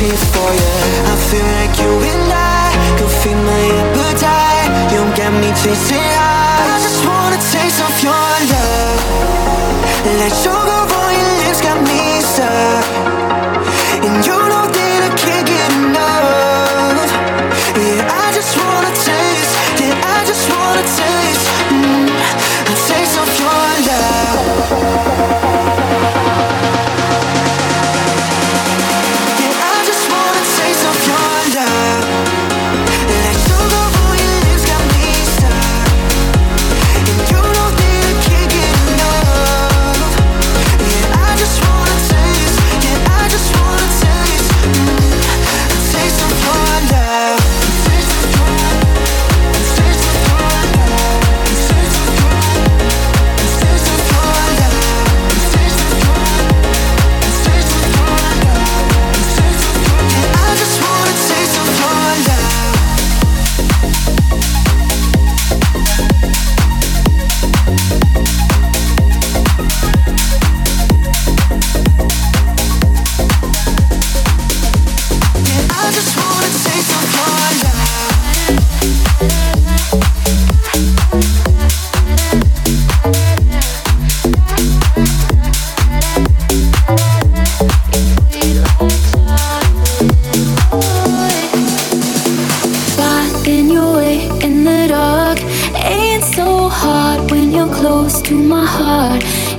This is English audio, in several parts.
tears for you. I feel like you and I could feed my appetite. You got me chasing high. I just wanna taste of your love. Let your go on your lips got me stuck.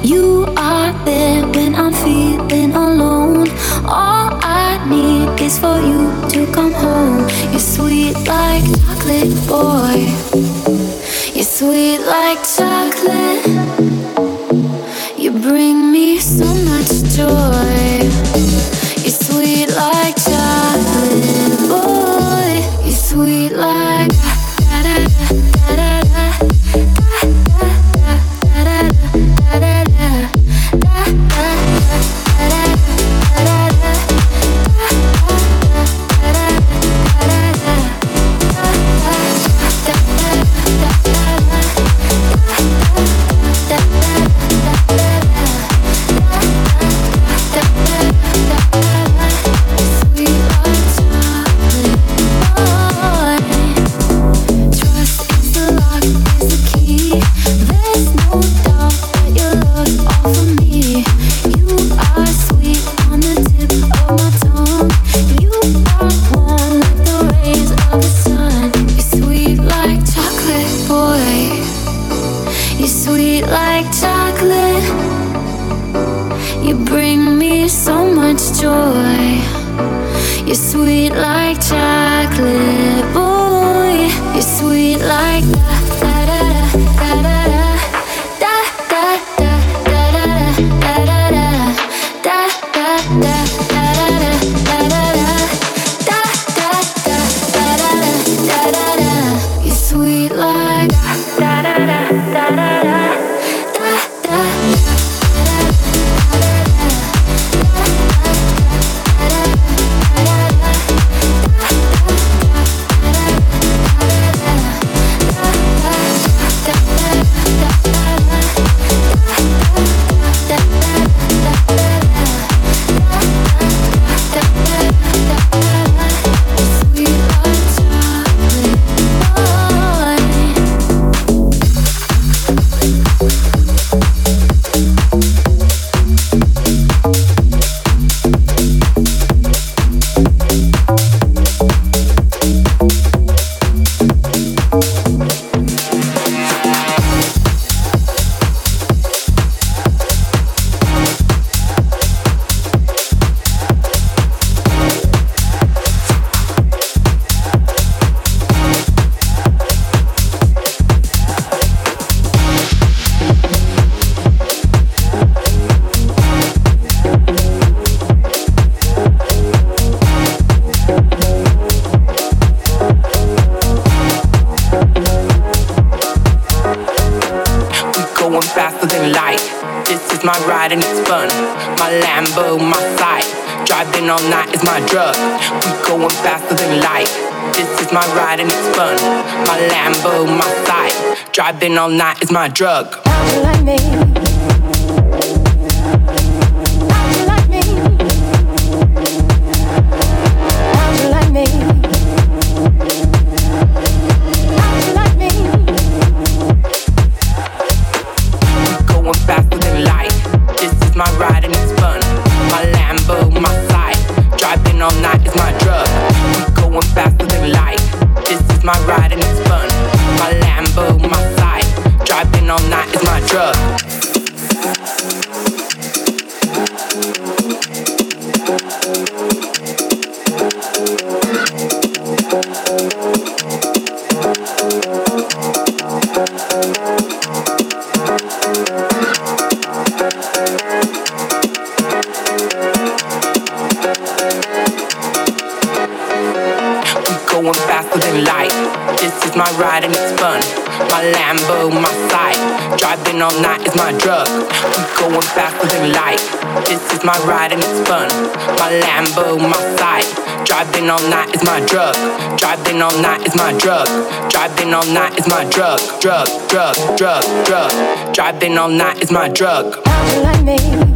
You are there when I'm feeling alone. All I need is for you to come home. You're sweet like chocolate, boy. You're sweet like chocolate. You bring me so much joy. My drug. All night is my drug. Driving all night is my drug. Driving all night is my drug. Drug, drug, drug, drug. Driving all night is my drug. You like me?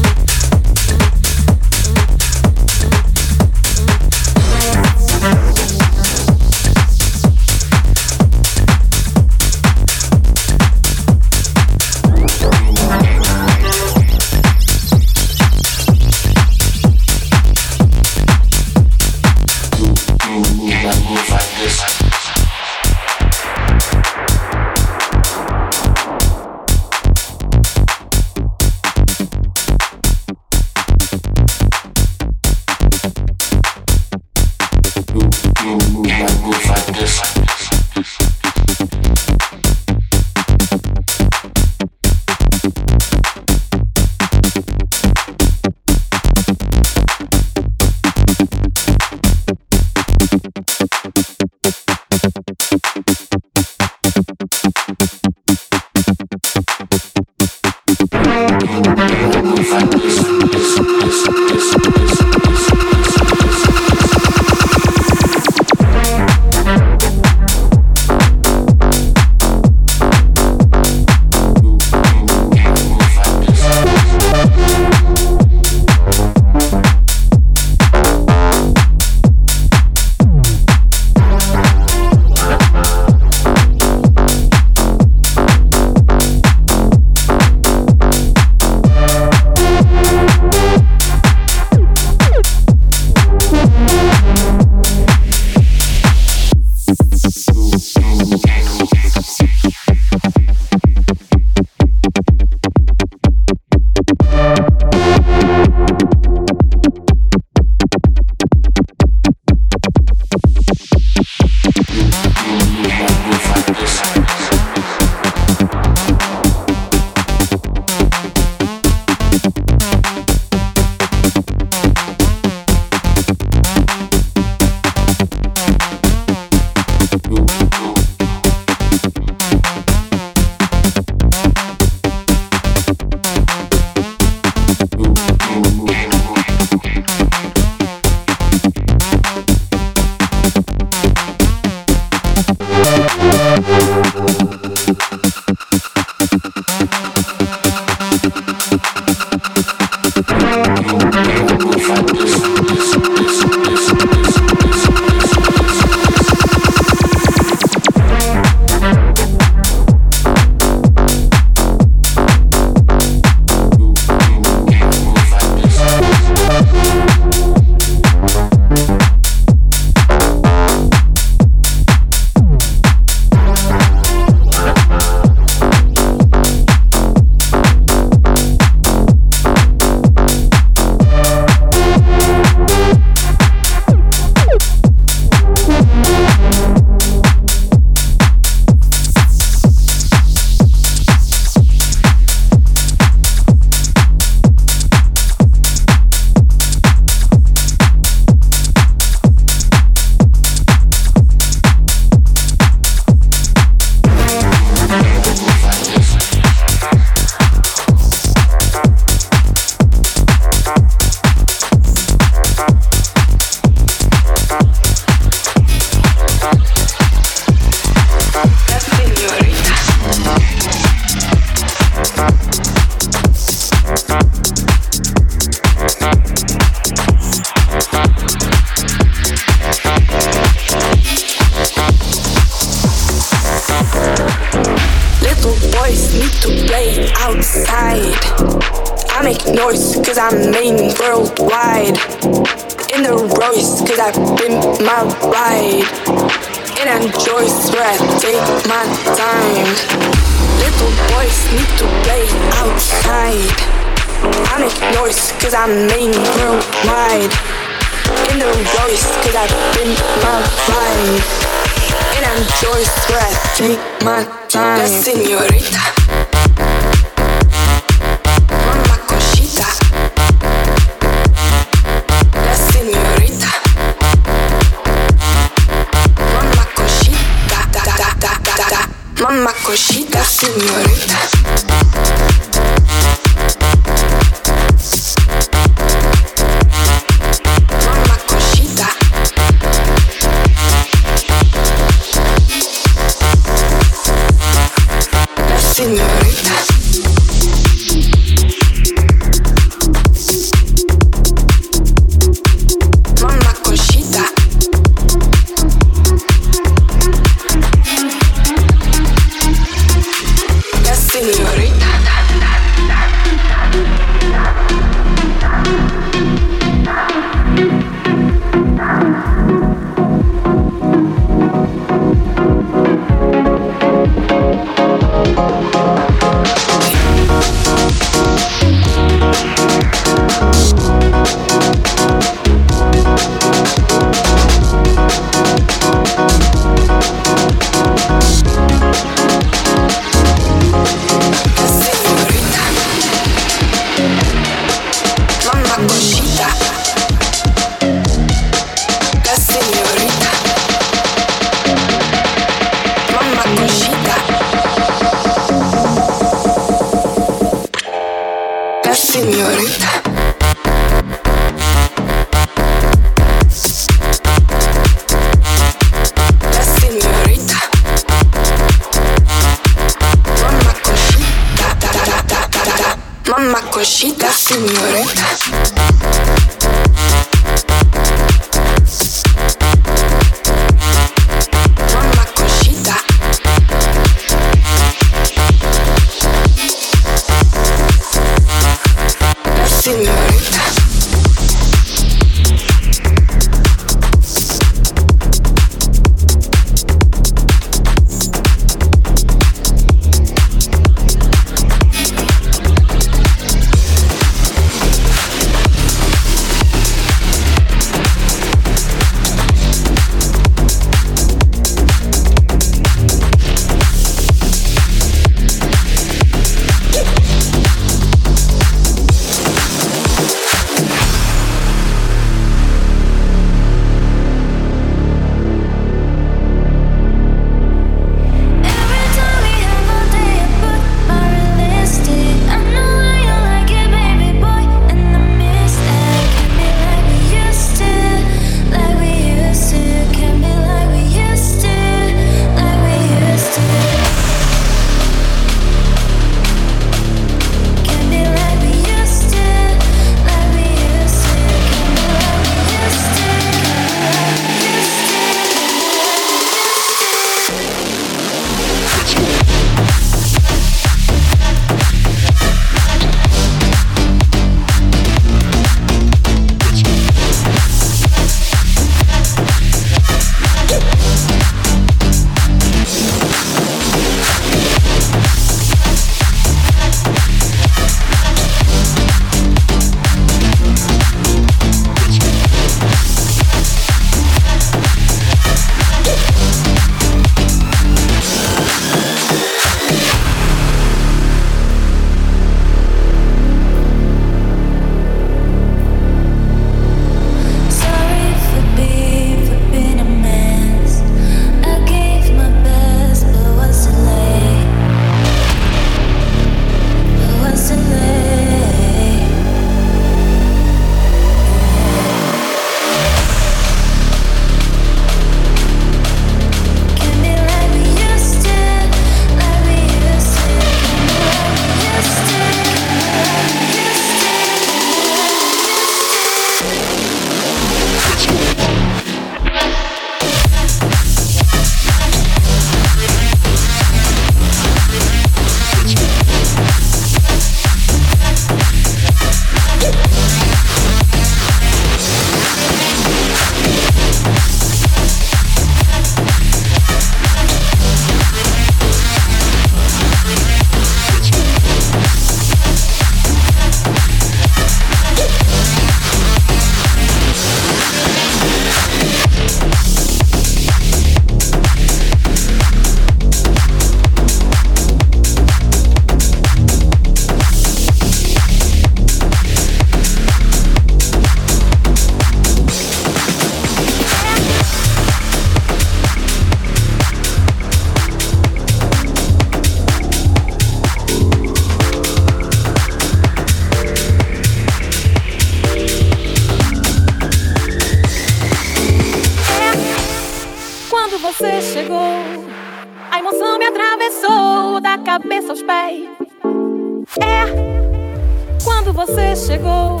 Quando você chegou,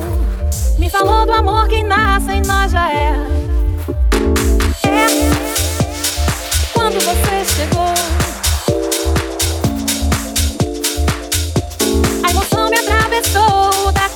me falou do amor que nasce em nós já é. É quando você chegou. A emoção me atravessou da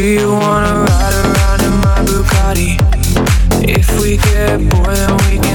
Do you wanna ride around in my Bugatti? If we get bored, then we can.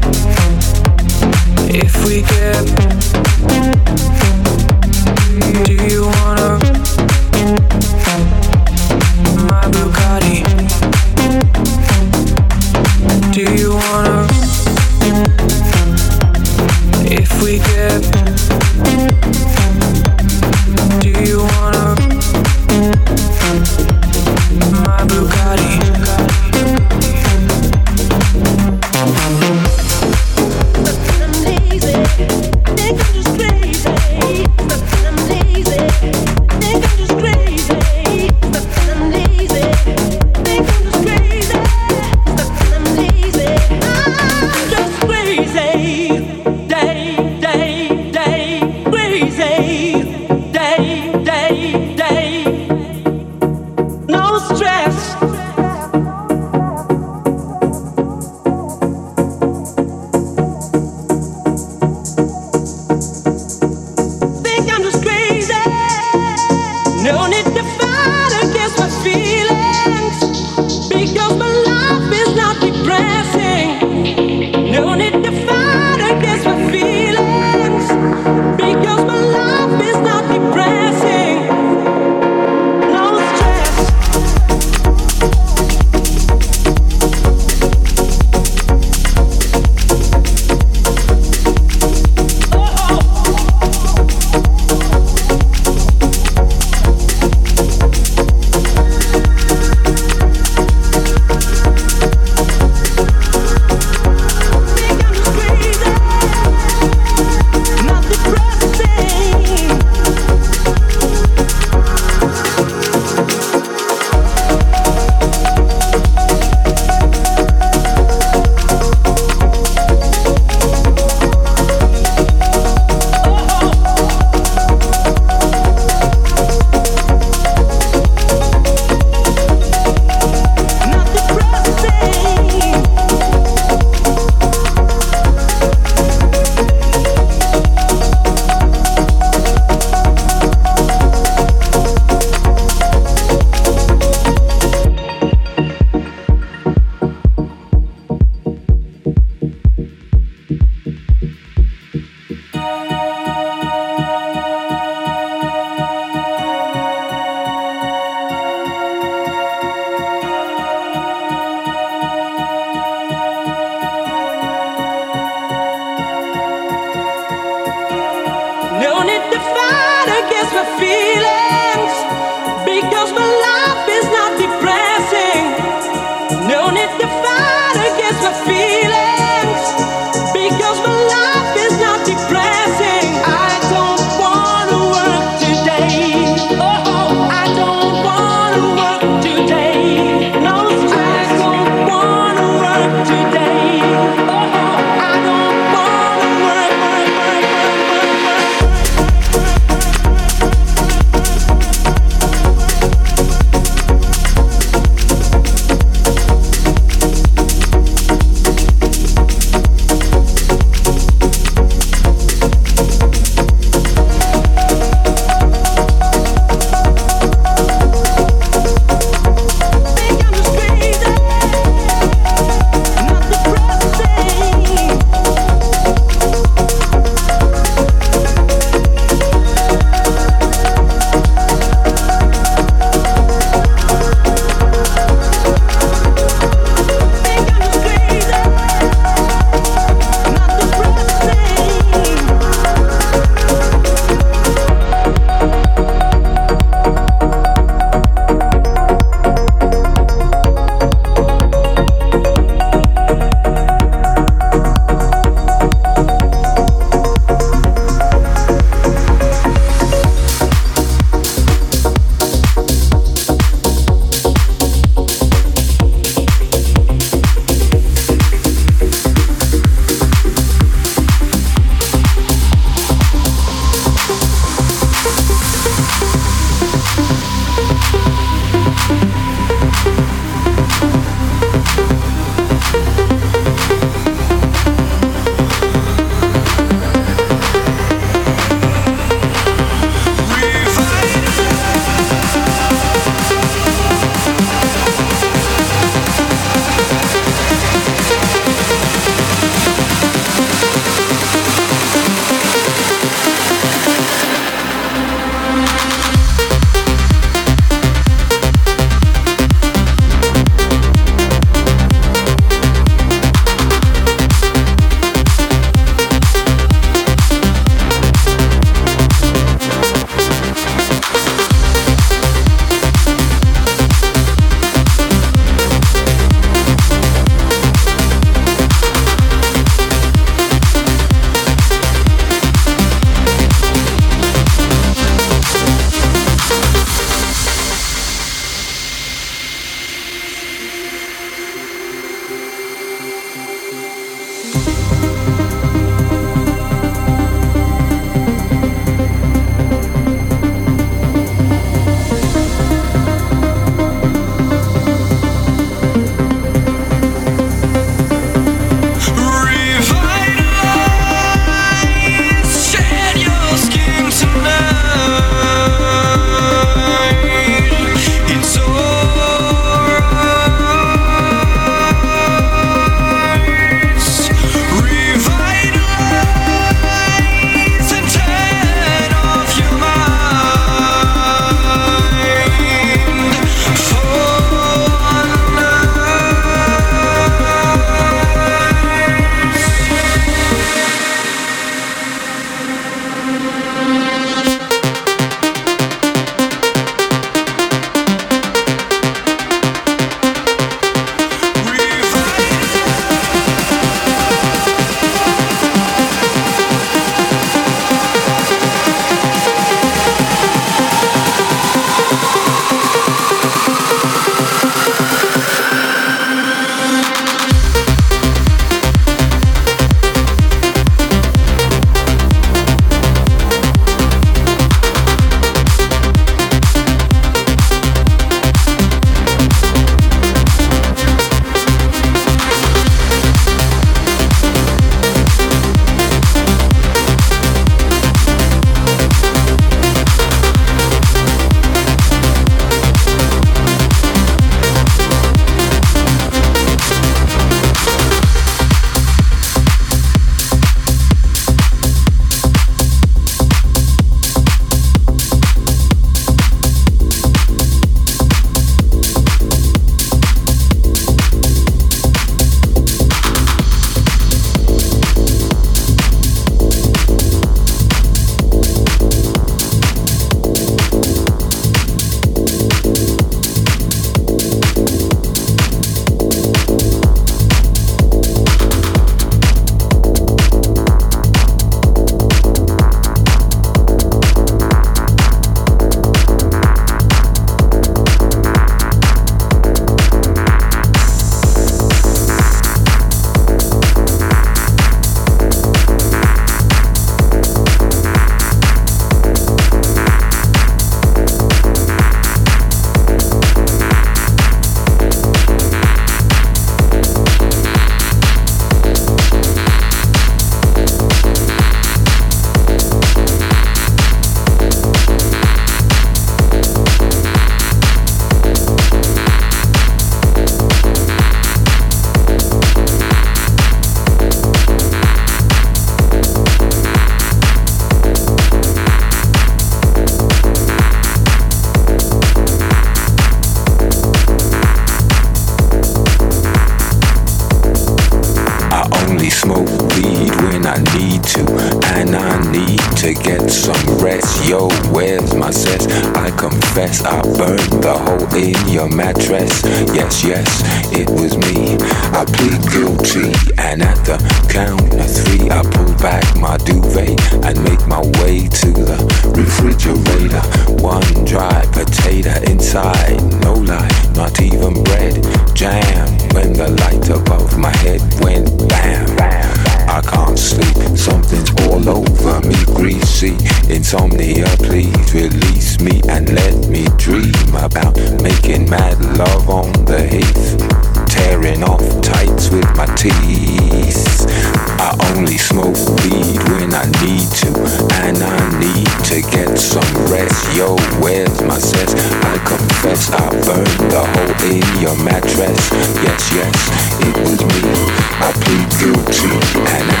The hole in your mattress. Yes, yes, it was me. I plead guilty, and I.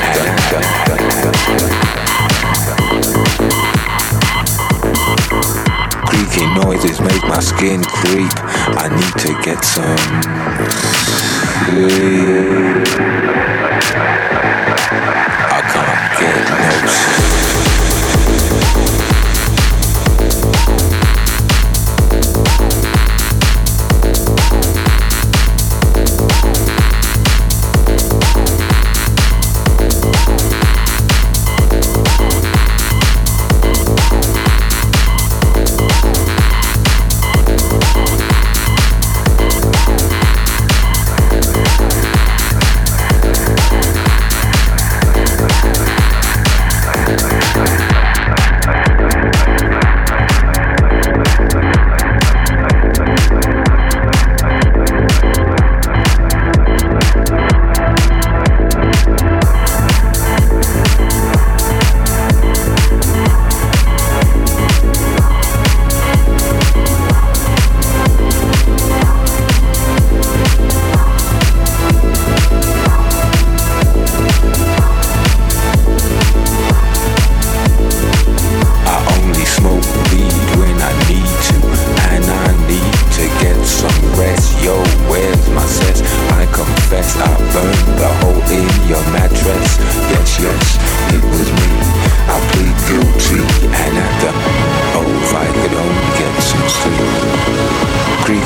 Creaky noises make my skin creep. I need to get some sleep. I can't get no sleep.